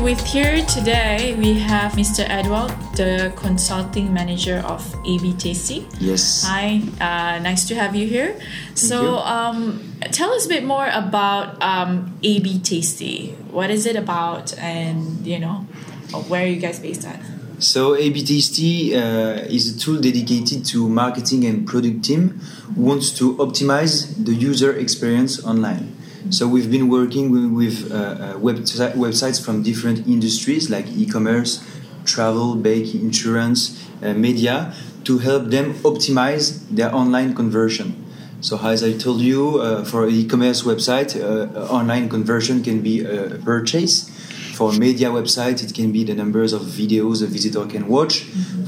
with here today we have Mr. Edward, the consulting manager of AB Tasty. Yes. Hi, uh, nice to have you here. so, you. Um, tell us a bit more about um, AB Tasty. What is it about, and you know, where are you guys based at? So AB Tasty uh, is a tool dedicated to marketing and product team who wants to optimize the user experience online. So we've been working with, uh, uh, websi- websites from different industries like e-commerce, travel, bank, insurance, uh, media to help them optimize their online conversion. So as I told you, uh, for e-commerce website, uh, online conversion can be a purchase. For a media website, it can be the numbers of videos a visitor can watch.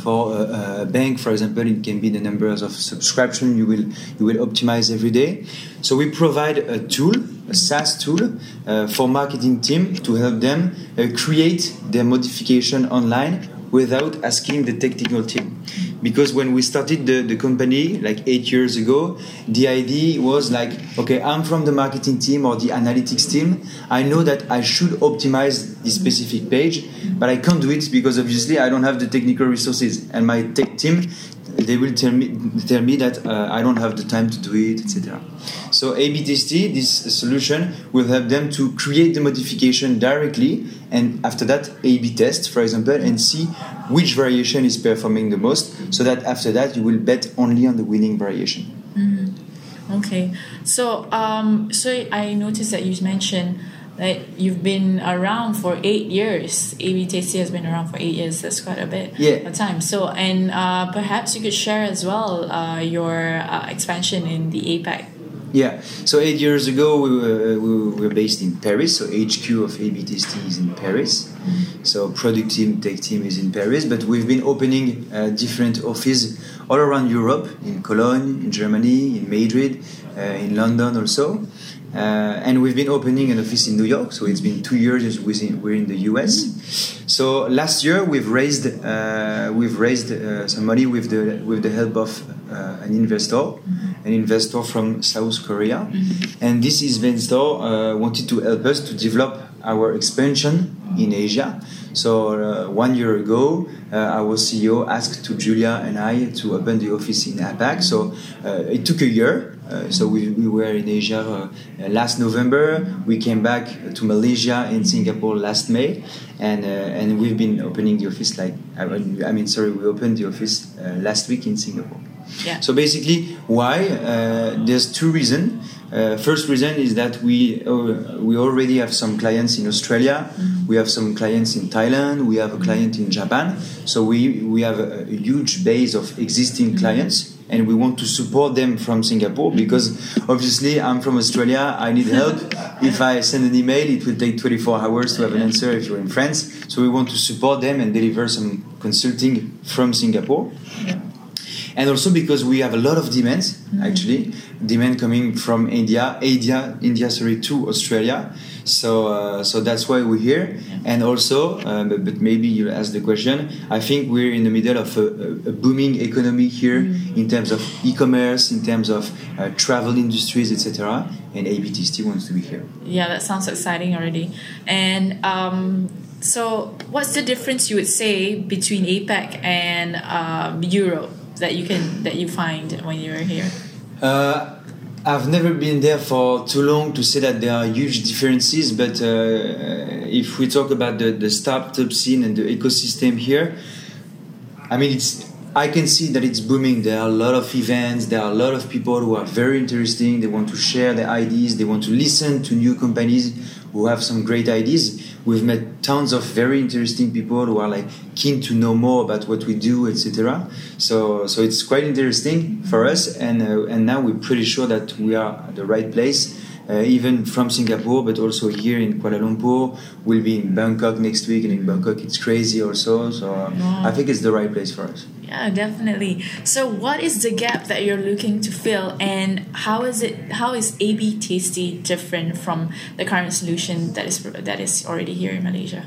For a, a bank, for example, it can be the numbers of subscription you will you will optimize every day. So we provide a tool, a SaaS tool, uh, for marketing team to help them uh, create their modification online without asking the technical team. Because when we started the, the company like eight years ago, the idea was like, okay, I'm from the marketing team or the analytics team. I know that I should optimize this specific page, but I can't do it because obviously I don't have the technical resources. And my tech team, they will tell me tell me that uh, I don't have the time to do it, etc. So A/B testing, this solution will help them to create the modification directly, and after that A/B test, for example, and see which variation is performing the most, so that after that you will bet only on the winning variation. Okay, so um, so I noticed that you mentioned that you've been around for eight years. AB Tasty has been around for eight years. That's quite a bit Yeah. of time. So, and uh, perhaps you could share as well uh, your uh, expansion in the APAC. Yeah. So eight years ago, we were, we were based in Paris. So HQ of AB Tasty is in Paris. So product team, tech team is in Paris. But we've been opening uh, different offices all around Europe, in Cologne, in Germany, in Madrid, uh, in London also. Uh, and we've been opening an office in New York. So it's been two years within, we're in the US. So last year we've raised uh, we've raised uh, some money with the with the help of an investor, an investor from South Korea, and this investor wanted to help us to develop our expansion in Asia. So uh, one year ago, uh, our CEO asked to Julia and I to open the office in APAC. So uh, it took a year. Uh, so we, we were in Asia uh, last November. We came back to Malaysia and Singapore last May, and uh, and we've been opening the office like I mean, I mean sorry, we opened the office uh, last week in Singapore. Yeah. So basically, why? Uh, there's two reasons. Uh, first reason is that we uh, we already have some clients in Australia, we have some clients in Thailand, we have a client in Japan. So we we have a, a huge base of existing clients, and we want to support them from Singapore because obviously I'm from Australia. I need help. if I send an email, it will take 24 hours to have an answer if you're in France. So we want to support them and deliver some consulting from Singapore and also because we have a lot of demands mm-hmm. actually demand coming from india india india sorry to australia so uh, so that's why we're here. And also uh, but, but maybe you ask the question. I think we're in the middle of a, a, booming economy here in terms of e-commerce in terms of uh, travel industries etc and AB Tasty wants to be here. Yeah, that sounds exciting already. And um, so, what's the difference you would say between APAC and um, Europe that you can that you find when you're here? Uh, I've never been there for too long to say that there are huge differences, but uh, if we talk about the, the startup scene and the ecosystem here, I mean, it's I can see that it's booming. There are a lot of events. There are a lot of people who are very interesting. They want to share their ideas. They want to listen to new companies who have some great ideas. We've met tons of very interesting people who are like keen to know more about what we do, etc. So, so it's quite interesting for us. And uh, and now we're pretty sure that we are at the right place. Uh, even from Singapore, but also here in Kuala Lumpur. We'll be in Bangkok next week, and in Bangkok it's crazy also. So uh, I think it's the right place for us. Yeah, definitely. So, what is the gap that you're looking to fill, and how is it? How is AB Tasty different from the current solution that is that is already here in Malaysia?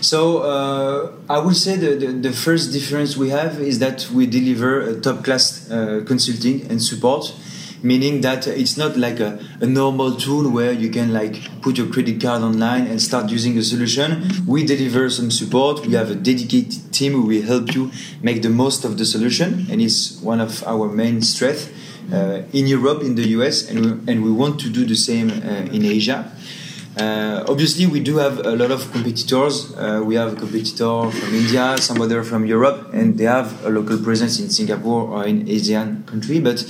So uh, I would say the, the, the first difference we have is that we deliver top class uh, consulting and support, meaning that it's not like a, a normal tool where you can like put your credit card online and start using a solution. We deliver some support. We have a dedicated team who will help you make the most of the solution, and it's one of our main strengths uh, in Europe, in the US, and we, and we want to do the same uh, in Asia. Uh, obviously, we do have a lot of competitors. Uh, we have a competitor from India, some other from Europe, and they have a local presence in Singapore or in Asian country. But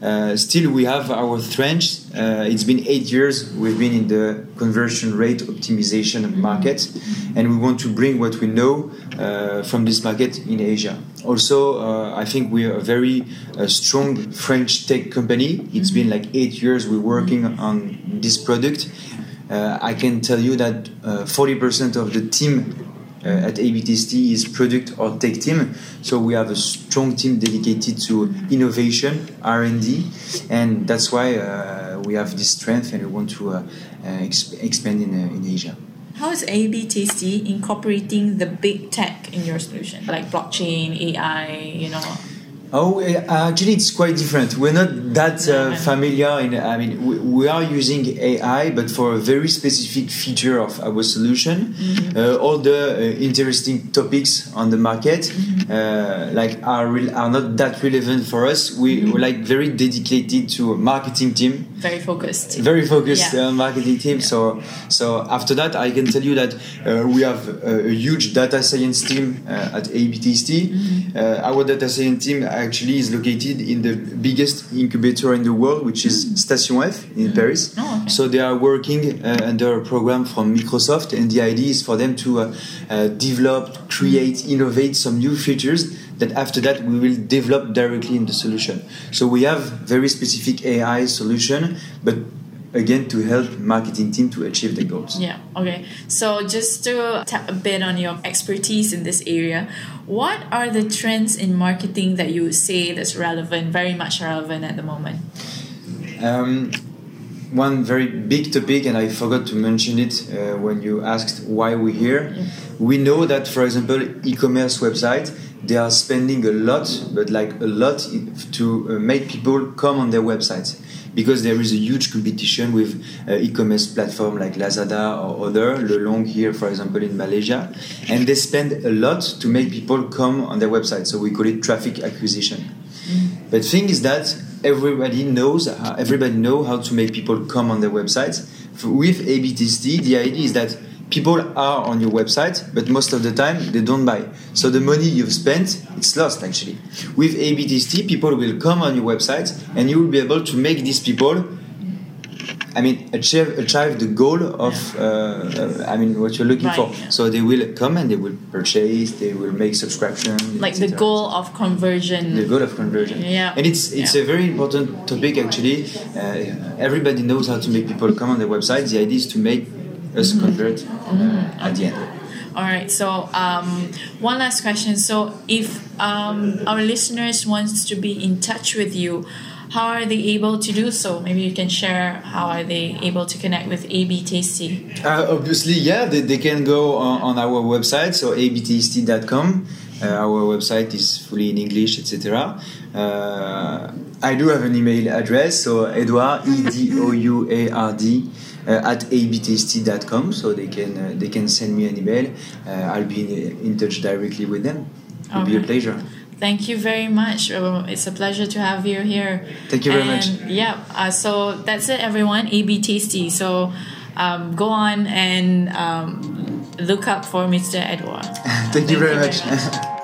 uh, still, we have our strengths. Uh, it's been eight years we've been in the conversion rate optimization market, and we want to bring what we know uh, from this market in Asia. Also, uh, I think we are a very uh, strong French tech company. It's been like eight years we're working on this product. Uh, I can tell you that 40% of the team uh, at AB Tasty is product or tech team. So we have a strong team dedicated to innovation, R&D, and that's why uh, we have this strength and we want to uh, exp- expand in, in Asia. How is AB Tasty incorporating the big tech in your solution, like blockchain, AI, you know? Oh, actually, it's quite different. We're not that uh, familiar. In, I mean, we, we, are using AI, but for a very specific feature of our solution. Mm-hmm. Uh, all the uh, interesting topics on the market, mm-hmm. Uh, like are re- are not that relevant for us. We, mm-hmm. We're like very dedicated to a marketing team. Very focused. Very focused yeah. Uh, marketing team. Yeah. So, so after that, I can tell you that uh, we have a, a, huge data science team at AB Tasty. Mm-hmm. our data science team actually is located in the biggest incubator in the world, which is mm. Station F in mm. Paris. Oh, okay. So they are working uh, under a program from Microsoft, and the idea is for them to uh, uh, develop, create, innovate some new features that after that we will develop directly in the solution. So we have very specific AI solution, but again to help marketing team to achieve the goals. Yeah okay. So just to tap a bit on your expertise in this area what are the trends in marketing that you say that's relevant very much relevant at the moment? Um, one very big topic and i forgot to mention it uh, when you asked why we're here. Yeah. we know that for example e-commerce website they are spending a lot but like a lot to uh, make people come on their websites because there is a huge competition with uh, e-commerce platform like Lazada or other, Lelong here, for example, in Malaysia, and they spend a lot to make people come on their website. So we call it traffic acquisition. Mm. But thing is that everybody knows everybody know how to make people come on their websites. With AB Tasty, the idea is that people are on your website, but most of the time they don't buy. So the money you've spent, it's lost actually. With AB Tasty, people will come on your website and you will be able to make these people I mean, achieve, achieve the goal of, uh, uh, I mean, what you're looking right, for. Yeah. So they will come and they will purchase, they will make subscription. Like the goal of conversion. The goal of conversion. Yeah. And it's it's yeah. a very important topic actually. Uh, everybody knows how to make people come on the website. The idea is to make us mm-hmm. mm-hmm. at the end. All right. So um, one last question. So if um, our listeners wants to be in touch with you, how are they able to do so? Maybe you can share how are they able to connect with AB Tasty? Uh, obviously, yeah, they, they can go on, on our website, so abtasty.com. Uh, our website is fully in English, etc. Uh, I do have an email address, so Edouard, E D O U A R D uh, at abtasty.com, so they can uh, they can send me an email. Uh, I'll be in, in, touch directly with them. It'll okay. be a pleasure. Thank you very much. It's a pleasure to have you here. Thank you very and, much. Yeah, uh, so that's it, everyone. AB Tasty. So um, go on and um, look up for Mr. Edward. Thank, Thank you very, you very much. much.